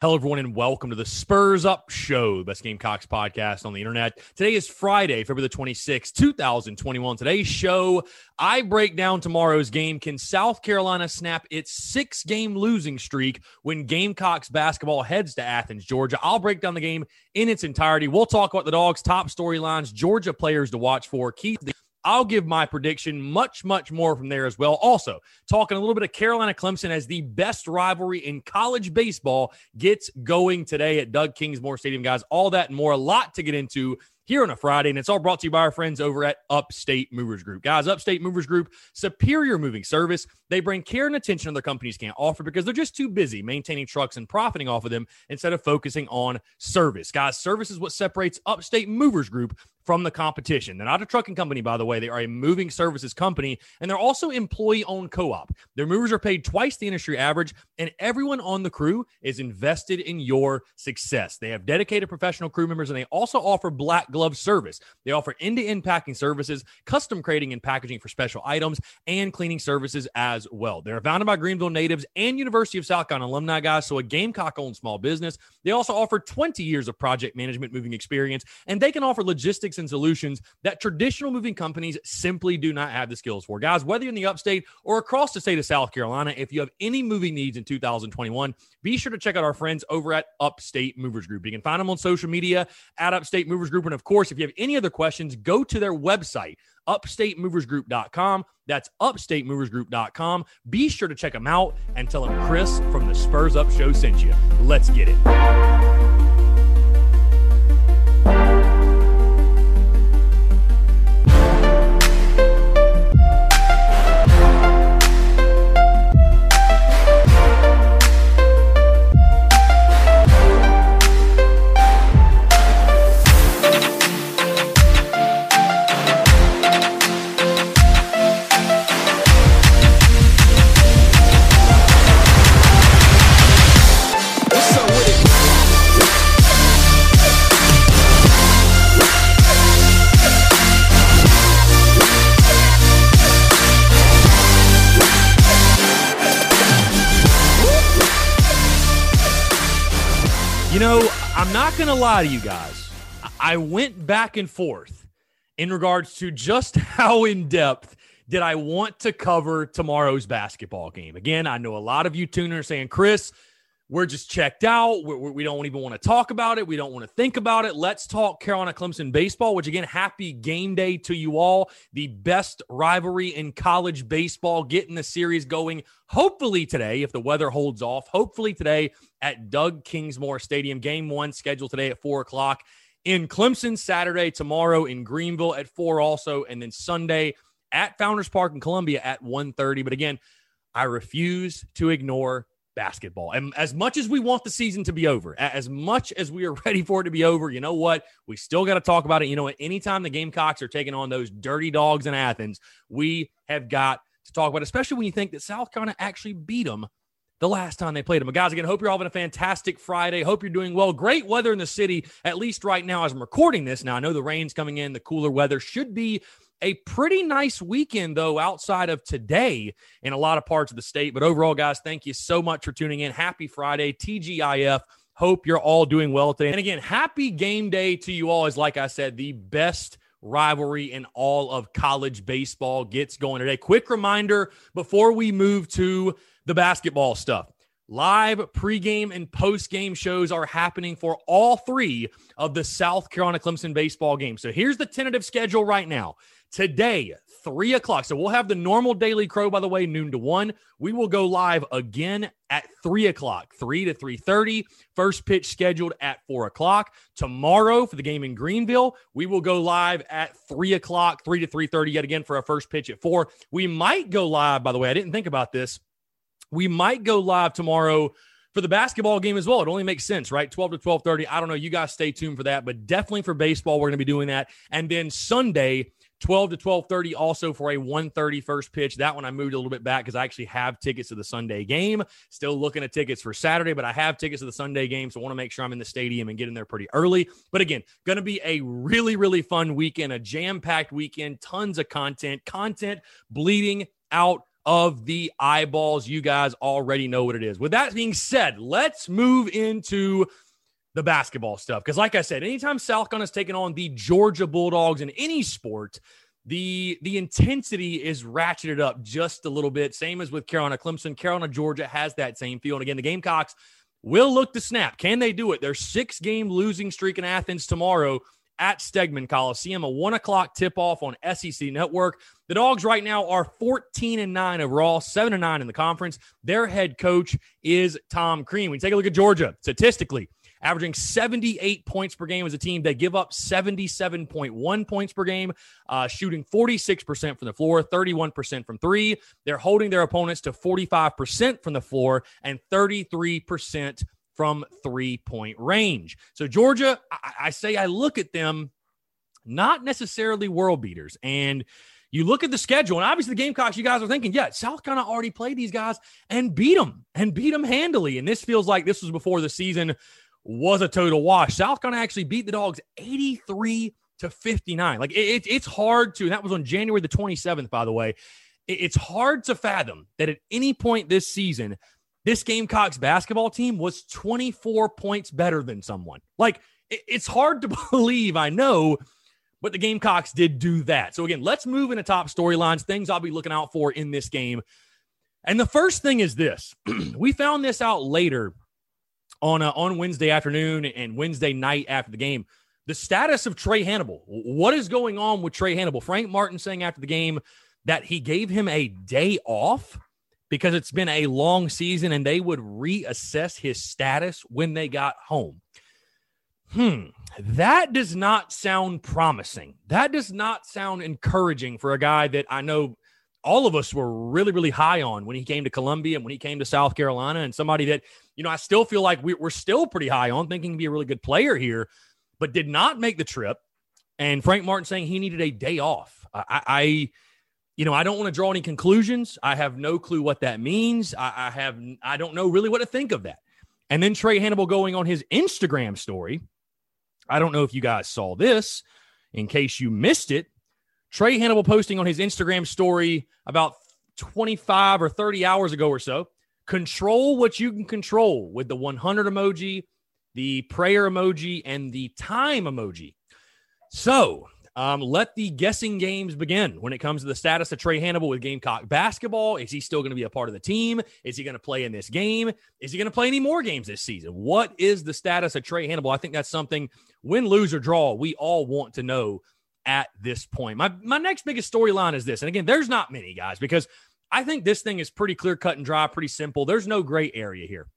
Hello, everyone, and welcome to the Spurs Up Show, the best Gamecocks podcast on the internet. Today is Friday, February the 26th, 2021. Today's show, I break down tomorrow's game. Can South Carolina snap its six game losing streak when Gamecocks basketball heads to Athens, Georgia? I'll break down the game in its entirety. We'll talk about the Dogs' top storylines, Georgia players to watch for, Keith. I'll give my prediction much, much more from there as well. Also, talking a little bit of Carolina Clemson as the best rivalry in college baseball gets going today at Doug Kingsmore Stadium, guys. All that and more. A lot to get into here on a Friday, and it's all brought to you by our friends over at Upstate Movers Group. Guys, Upstate Movers Group, superior moving service. They bring care and attention other companies can't offer because they're just too busy maintaining trucks and profiting off of them instead of focusing on service. Guys, service is what separates Upstate Movers Group from the competition. They're not a trucking company, by the way. They are a moving services company, and they're also employee owned co op. Their movers are paid twice the industry average, and everyone on the crew is invested in your success. They have dedicated professional crew members, and they also offer black glove service. They offer end to end packing services, custom crating and packaging for special items, and cleaning services as well. They're founded by Greenville natives and University of South Carolina alumni guys, so a Gamecock owned small business. They also offer 20 years of project management moving experience, and they can offer logistics and solutions that traditional moving companies simply do not have the skills for. Guys, whether you're in the upstate or across the state of South Carolina, if you have any moving needs in 2021, be sure to check out our friends over at Upstate Movers Group. You can find them on social media at Upstate Movers Group. And of course, if you have any other questions, go to their website, upstatemoversgroup.com. That's upstatemoversgroup.com. Be sure to check them out and tell them Chris from the Spurs Up Show sent you. Let's get it. You know, I'm not going to lie to you guys. I went back and forth in regards to just how in depth did I want to cover tomorrow's basketball game. Again, I know a lot of you tuners saying, Chris, we're just checked out. We're, we do not even want to talk about it. We don't want to think about it. Let's talk Carolina Clemson baseball, which again, happy game day to you all. The best rivalry in college baseball, getting the series going. Hopefully today, if the weather holds off, hopefully today at Doug Kingsmore Stadium. Game one scheduled today at four o'clock in Clemson, Saturday, tomorrow in Greenville at four also, and then Sunday at Founders Park in Columbia at 1:30. But again, I refuse to ignore basketball. And as much as we want the season to be over, as much as we are ready for it to be over, you know what? We still got to talk about it. You know what? Anytime the Gamecocks are taking on those dirty dogs in Athens, we have got to talk about it, especially when you think that South Carolina actually beat them the last time they played them. But guys, again, hope you're all having a fantastic Friday. Hope you're doing well. Great weather in the city, at least right now as I'm recording this. Now, I know the rain's coming in, the cooler weather should be a pretty nice weekend, though, outside of today in a lot of parts of the state. But overall, guys, thank you so much for tuning in. Happy Friday, TGIF. Hope you're all doing well today. And again, happy game day to you all. Is like I said, the best rivalry in all of college baseball gets going today. Quick reminder before we move to the basketball stuff. Live pregame and postgame shows are happening for all three of the South Carolina Clemson baseball games. So here's the tentative schedule right now. Today, three o'clock. So we'll have the normal daily crow, by the way, noon to one. We will go live again at three o'clock, three to three thirty. First pitch scheduled at four o'clock tomorrow for the game in Greenville. We will go live at three o'clock, three to three thirty yet again for our first pitch at four. We might go live. By the way, I didn't think about this we might go live tomorrow for the basketball game as well. It only makes sense, right? 12 to 12:30. I don't know. You guys stay tuned for that, but definitely for baseball, we're going to be doing that. And then Sunday, 12 to 12:30 also for a 1:30 first pitch. That one I moved a little bit back because I actually have tickets to the Sunday game. Still looking at tickets for Saturday, but I have tickets to the Sunday game, so I want to make sure I'm in the stadium and get in there pretty early. But again, going to be a really really fun weekend, a jam-packed weekend, tons of content, content bleeding out of the eyeballs. You guys already know what it is. With that being said, let's move into the basketball stuff. Because, like I said, anytime South Carolina is taking on the Georgia Bulldogs in any sport, the the intensity is ratcheted up just a little bit. Same as with Carolina Clemson. Carolina Georgia has that same feel. And again, the Gamecocks will look to snap. Can they do it? Their six game losing streak in Athens tomorrow at Stegeman Coliseum, a one o'clock tip off on SEC Network. The Dogs right now are 14 and 9 overall, 7 and 9 in the conference. Their head coach is Tom Crean. We take a look at Georgia statistically, averaging 78 points per game as a team. They give up 77.1 points per game, uh, shooting 46% from the floor, 31% from three. They're holding their opponents to 45% from the floor and 33% from three point range. So, Georgia, I, I say I look at them not necessarily world beaters. And you look at the schedule, and obviously the Gamecocks, you guys are thinking, yeah, South Carolina already played these guys and beat them and beat them handily. And this feels like this was before the season was a total wash. South Carolina actually beat the Dogs 83 to 59. Like it, it, it's hard to, that was on January the 27th, by the way. It, it's hard to fathom that at any point this season, this Gamecocks basketball team was 24 points better than someone. Like, it's hard to believe, I know, but the Gamecocks did do that. So, again, let's move into top storylines, things I'll be looking out for in this game. And the first thing is this we found this out later on, uh, on Wednesday afternoon and Wednesday night after the game. The status of Trae Hannibal. What is going on with Trae Hannibal? Frank Martin saying after the game that he gave him a day off because it's been a long season and they would reassess his status when they got home. Hmm, that does not sound promising. That does not sound encouraging for a guy that I know all of us were really, really high on when he came to Columbia and when he came to South Carolina, and somebody that, you know, I still feel like we're still pretty high on, thinking he'd be a really good player here, but did not make the trip. And Frank Martin saying he needed a day off. I, I you know, I don't want to draw any conclusions. I have no clue what that means. I, I, have, I don't know really what to think of that. And then Trae Hannibal going on his Instagram story. I don't know if you guys saw this. In case you missed it, Trae Hannibal posting on his Instagram story about 25 or 30 hours ago or so. Control what you can control with the 100 emoji, the prayer emoji, and the time emoji. So um, let the guessing games begin when it comes to the status of Trae Hannibal with Gamecock basketball. Is he still going to be a part of the team? Is he going to play in this game? Is he going to play any more games this season? What is the status of Trae Hannibal? I think that's something win, lose, or draw, we all want to know at this point. My, my next biggest storyline is this. And again, there's not many guys because I think this thing is pretty clear cut and dry, pretty simple. There's no gray area here.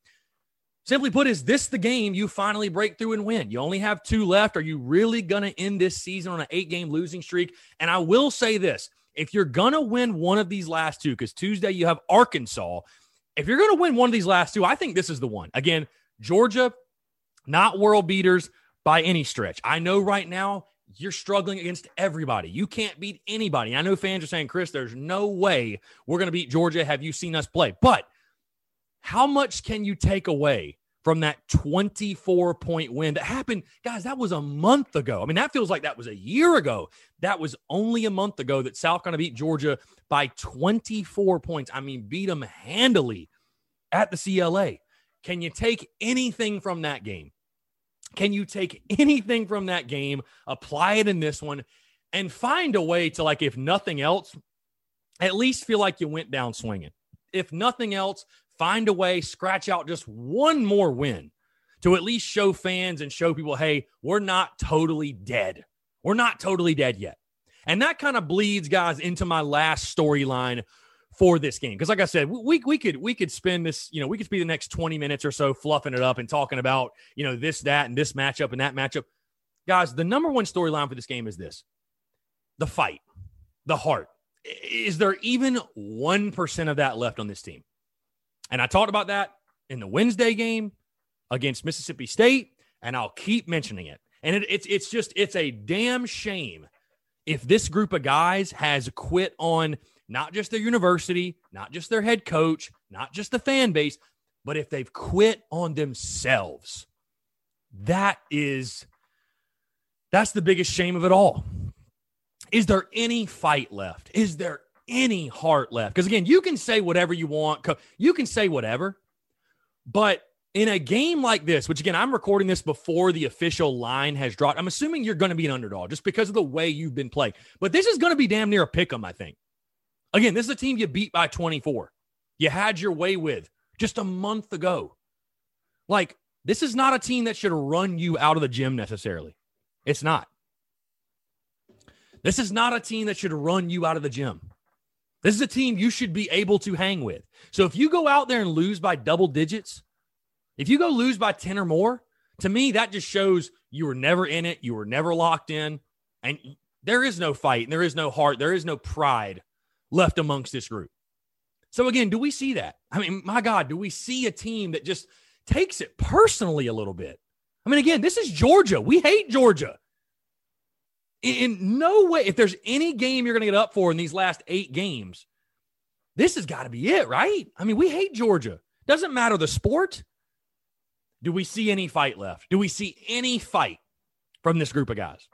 Simply put, is this the game you finally break through and win? You only have two left. Are you really going to end this season on an eight game losing streak? And I will say this if you're going to win one of these last two, because Tuesday you have Arkansas, if you're going to win one of these last two, I think this is the one. Again, Georgia, not world beaters by any stretch. I know right now you're struggling against everybody. You can't beat anybody. I know fans are saying, Chris, there's no way we're going to beat Georgia. Have you seen us play? But how much can you take away from that 24 point win that happened? Guys, that was a month ago. I mean, that feels like that was a year ago. That was only a month ago that South Carolina beat Georgia by 24 points. I mean, beat them handily at the CLA. Can you take anything from that game? Can you take anything from that game, apply it in this one? and find a way to, like, if nothing else, at least feel like you went down swinging. If nothing else, find a way, scratch out just one more win to at least show fans and show people, hey, we're not totally dead. We're not totally dead yet. And that kind of bleeds, guys, into my last storyline for this game. Because, like I said, we, we could we could spend this, you know, we could spend the next 20 minutes or so fluffing it up and talking about, you know, this, that, and this matchup and that matchup. Guys, the number one storyline for this game is this the fight, the heart. Is there even 1% of that left on this team? And I talked about that in the Wednesday game against Mississippi State, and I'll keep mentioning it. And it, it's it's just it's a damn shame if this group of guys has quit on not just their university, not just their head coach, not just the fan base, but if they've quit on themselves. That is that's the biggest shame of it all. Is there any fight left? Is there any heart left? Because again, you can say whatever you want. You can say whatever, but in a game like this, which again, I'm recording this before the official line has dropped. I'm assuming you're going to be an underdog just because of the way you've been playing. But this is going to be damn near a pick 'em, I think. Again, this is a team you beat by 24. You had your way with just a month ago. Like, this is not a team that should run you out of the gym necessarily. It's not. This is not a team that should run you out of the gym. This is a team you should be able to hang with. So if you go out there and lose by double digits, if you go lose by 10 or more, to me, that just shows you were never in it. You were never locked in. And there is no fight, and there is no heart, there is no pride left amongst this group. So, again, do we see that? I mean, my God, do we see a team that just takes it personally a little bit? I mean, again, this is Georgia. We hate Georgia. In no way, if there's any game you're going to get up for in these last eight games, this has got to be it, right? I mean, we hate Georgia. Doesn't matter the sport. Do we see any fight left? Do we see any fight from this group of guys?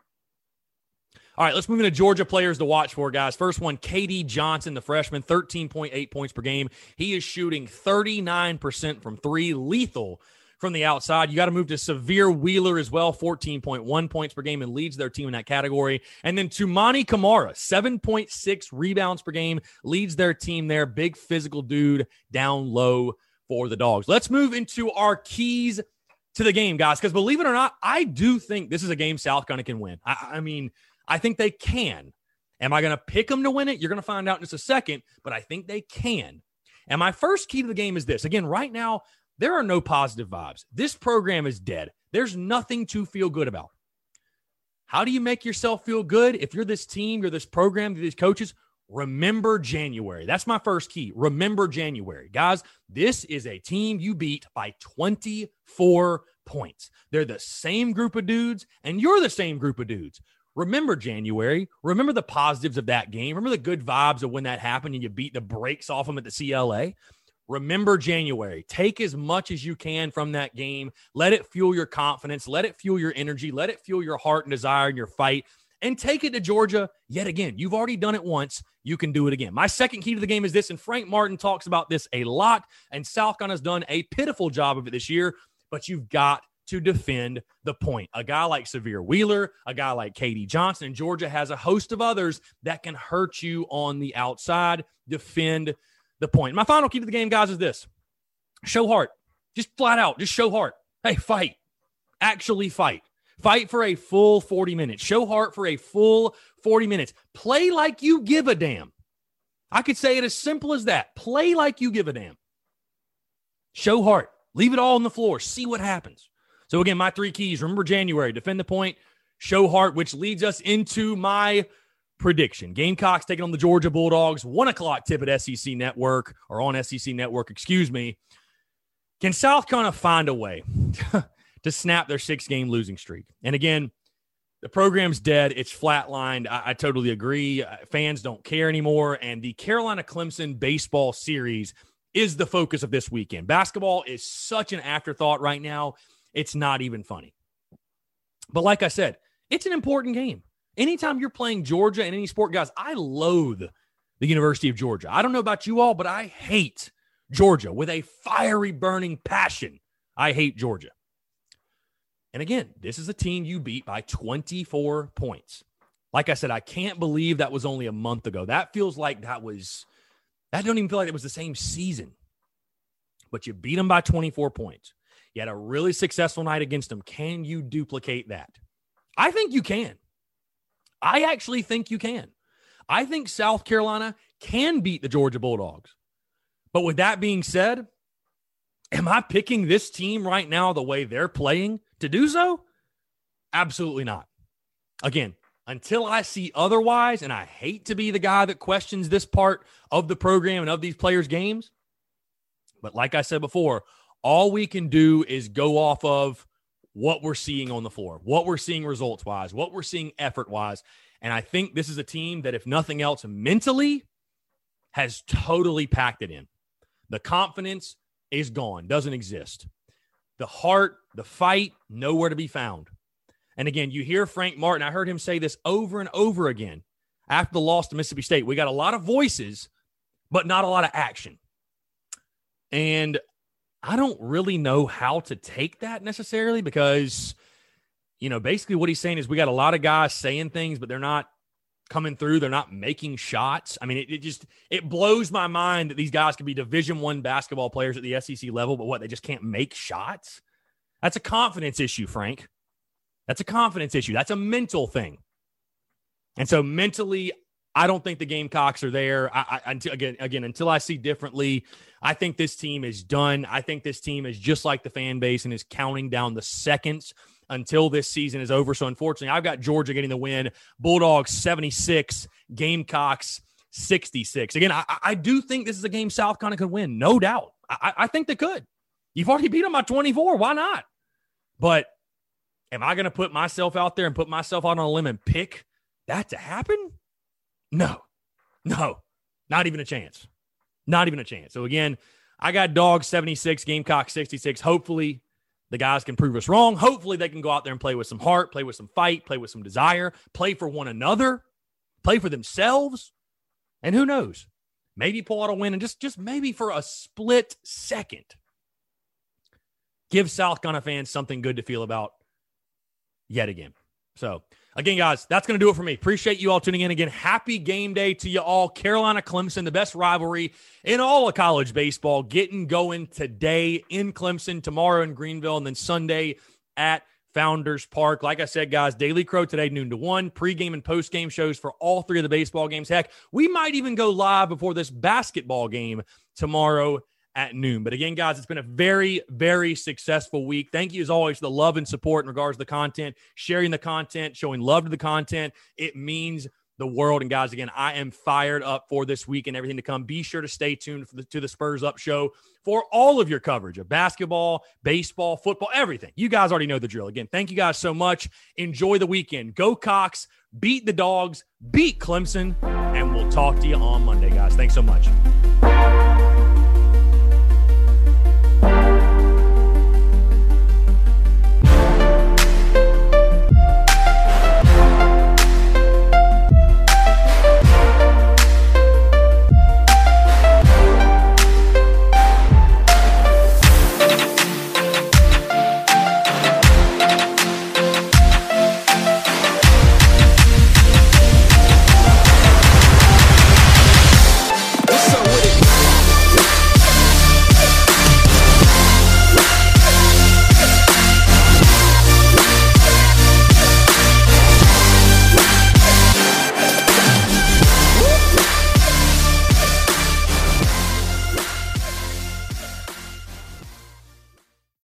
All right, let's move into Georgia players to watch for, guys. First one, KD Johnson, the freshman, 13.8 points per game. He is shooting 39% from three, lethal from the outside. You got to move to Sahvir Wheeler as well, 14.1 points per game, and leads their team in that category. And then Toumani Camara, 7.6 rebounds per game, leads their team there. Big physical dude down low for the dogs. Let's move into our keys to the game, guys, because believe it or not, I do think this is a game South Carolina can win. I, I mean, I think they can. Am I going to pick them to win it? You're going to find out in just a second, but I think they can. And my first key to the game is this. Again, right now, there are no positive vibes. This program is dead. There's nothing to feel good about. How do you make yourself feel good if you're this team, you're this program, these coaches? Remember January. That's my first key. Remember January. Guys, this is a team you beat by 24 points. They're the same group of dudes, and you're the same group of dudes. Remember January. Remember the positives of that game. Remember the good vibes of when that happened and you beat the brakes off them at the CLA. Remember January. Take as much as you can from that game. Let it fuel your confidence. Let it fuel your energy. Let it fuel your heart and desire and your fight. And take it to Georgia yet again. You've already done it once. You can do it again. My second key to the game is this, and Frank Martin talks about this a lot, and South Carolina has done a pitiful job of it this year, but you've got to defend the point. A guy like Sahvir Wheeler, a guy like KD Johnson, and Georgia has a host of others that can hurt you on the outside. Defend the point. My final key to the game, guys, is this show heart. Just flat out, just show heart. Hey, fight. Actually fight. Fight for a full 40 minutes. Show heart for a full 40 minutes. Play like you give a damn. I could say it as simple as that. Play like you give a damn. Show heart. Leave it all on the floor. See what happens. So again, my three keys. Remember January, defend the point, show heart, which leads us into my prediction. Gamecocks taking on the Georgia Bulldogs. One o'clock tip at SEC Network or on SEC Network, excuse me. Can South Carolina find a way to snap their six game losing streak? And again, the program's dead. It's flatlined. I, I totally agree. Uh, fans don't care anymore. And the Carolina Clemson baseball series is the focus of this weekend. Basketball is such an afterthought right now. It's not even funny. But like I said, it's an important game. Anytime you're playing Georgia in any sport, guys, I loathe the University of Georgia. I don't know about you all, but I hate Georgia with a fiery, burning passion. I hate Georgia. And again, this is a team you beat by 24 points. Like I said, I can't believe that was only a month ago. That feels like that was, that don't even feel like it was the same season. But you beat them by 24 points. You had a really successful night against them. Can you duplicate that? I think you can. I actually think you can. I think South Carolina can beat the Georgia Bulldogs. But with that being said, am I picking this team right now the way they're playing to do so? Absolutely not. Again, until I see otherwise, and I hate to be the guy that questions this part of the program and of these players' games. But like I said before, all we can do is go off of what we're seeing on the floor, what we're seeing results wise, what we're seeing effort wise. And I think this is a team that, if nothing else, mentally has totally packed it in. The confidence is gone, doesn't exist. The heart, the fight, nowhere to be found. And again, you hear Frank Martin. I heard him say this over and over again after the loss to Mississippi State. We got a lot of voices, but not a lot of action. And I don't really know how to take that necessarily because, you know, basically what he's saying is we got a lot of guys saying things, but they're not coming through. They're not making shots. I mean, it, it just it blows my mind that these guys could be Division One basketball players at the SEC level, but what they just can't make shots. That's a confidence issue, Frank. That's a confidence issue. That's a mental thing. And so mentally, I don't think the Gamecocks are there. I, I, until again, again, until I see differently, I think this team is done. I think this team is just like the fan base and is counting down the seconds until this season is over. So unfortunately, I've got Georgia getting the win. Bulldogs 76, Gamecocks 66. Again, I, I do think this is a game South Carolina could win, no doubt. I, I think they could. You've already beat them by 24. Why not? But am I going to put myself out there and put myself out on a limb and pick that to happen? No, no, not even a chance. Not even a chance. So again, I got dog 76, Gamecock 66. Hopefully, the guys can prove us wrong. Hopefully, they can go out there and play with some heart, play with some fight, play with some desire, play for one another, play for themselves. And who knows? Maybe pull out a win and just, just maybe for a split second, give South Carolina fans something good to feel about yet again. So, again, guys, that's going to do it for me. Appreciate you all tuning in again. Happy game day to you all. Carolina Clemson, the best rivalry in all of college baseball, getting going today in Clemson, tomorrow in Greenville, and then Sunday at Founders Park. Like I said, guys, Daily Crow today, noon to one, pregame and postgame shows for all three of the baseball games. Heck, we might even go live before this basketball game tomorrow at noon. But again, guys, it's been a very, very successful week. Thank you as always for the love and support in regards to the content, sharing the content, showing love to the content. It means the world. And guys, again, I am fired up for this week and everything to come. Be sure to stay tuned the, to the Spurs Up Show for all of your coverage of basketball, baseball, football, everything. You guys already know the drill. Again, thank you guys so much. Enjoy the weekend. Go Cocks, beat the dogs, beat Clemson, and we'll talk to you on Monday, guys. Thanks so much.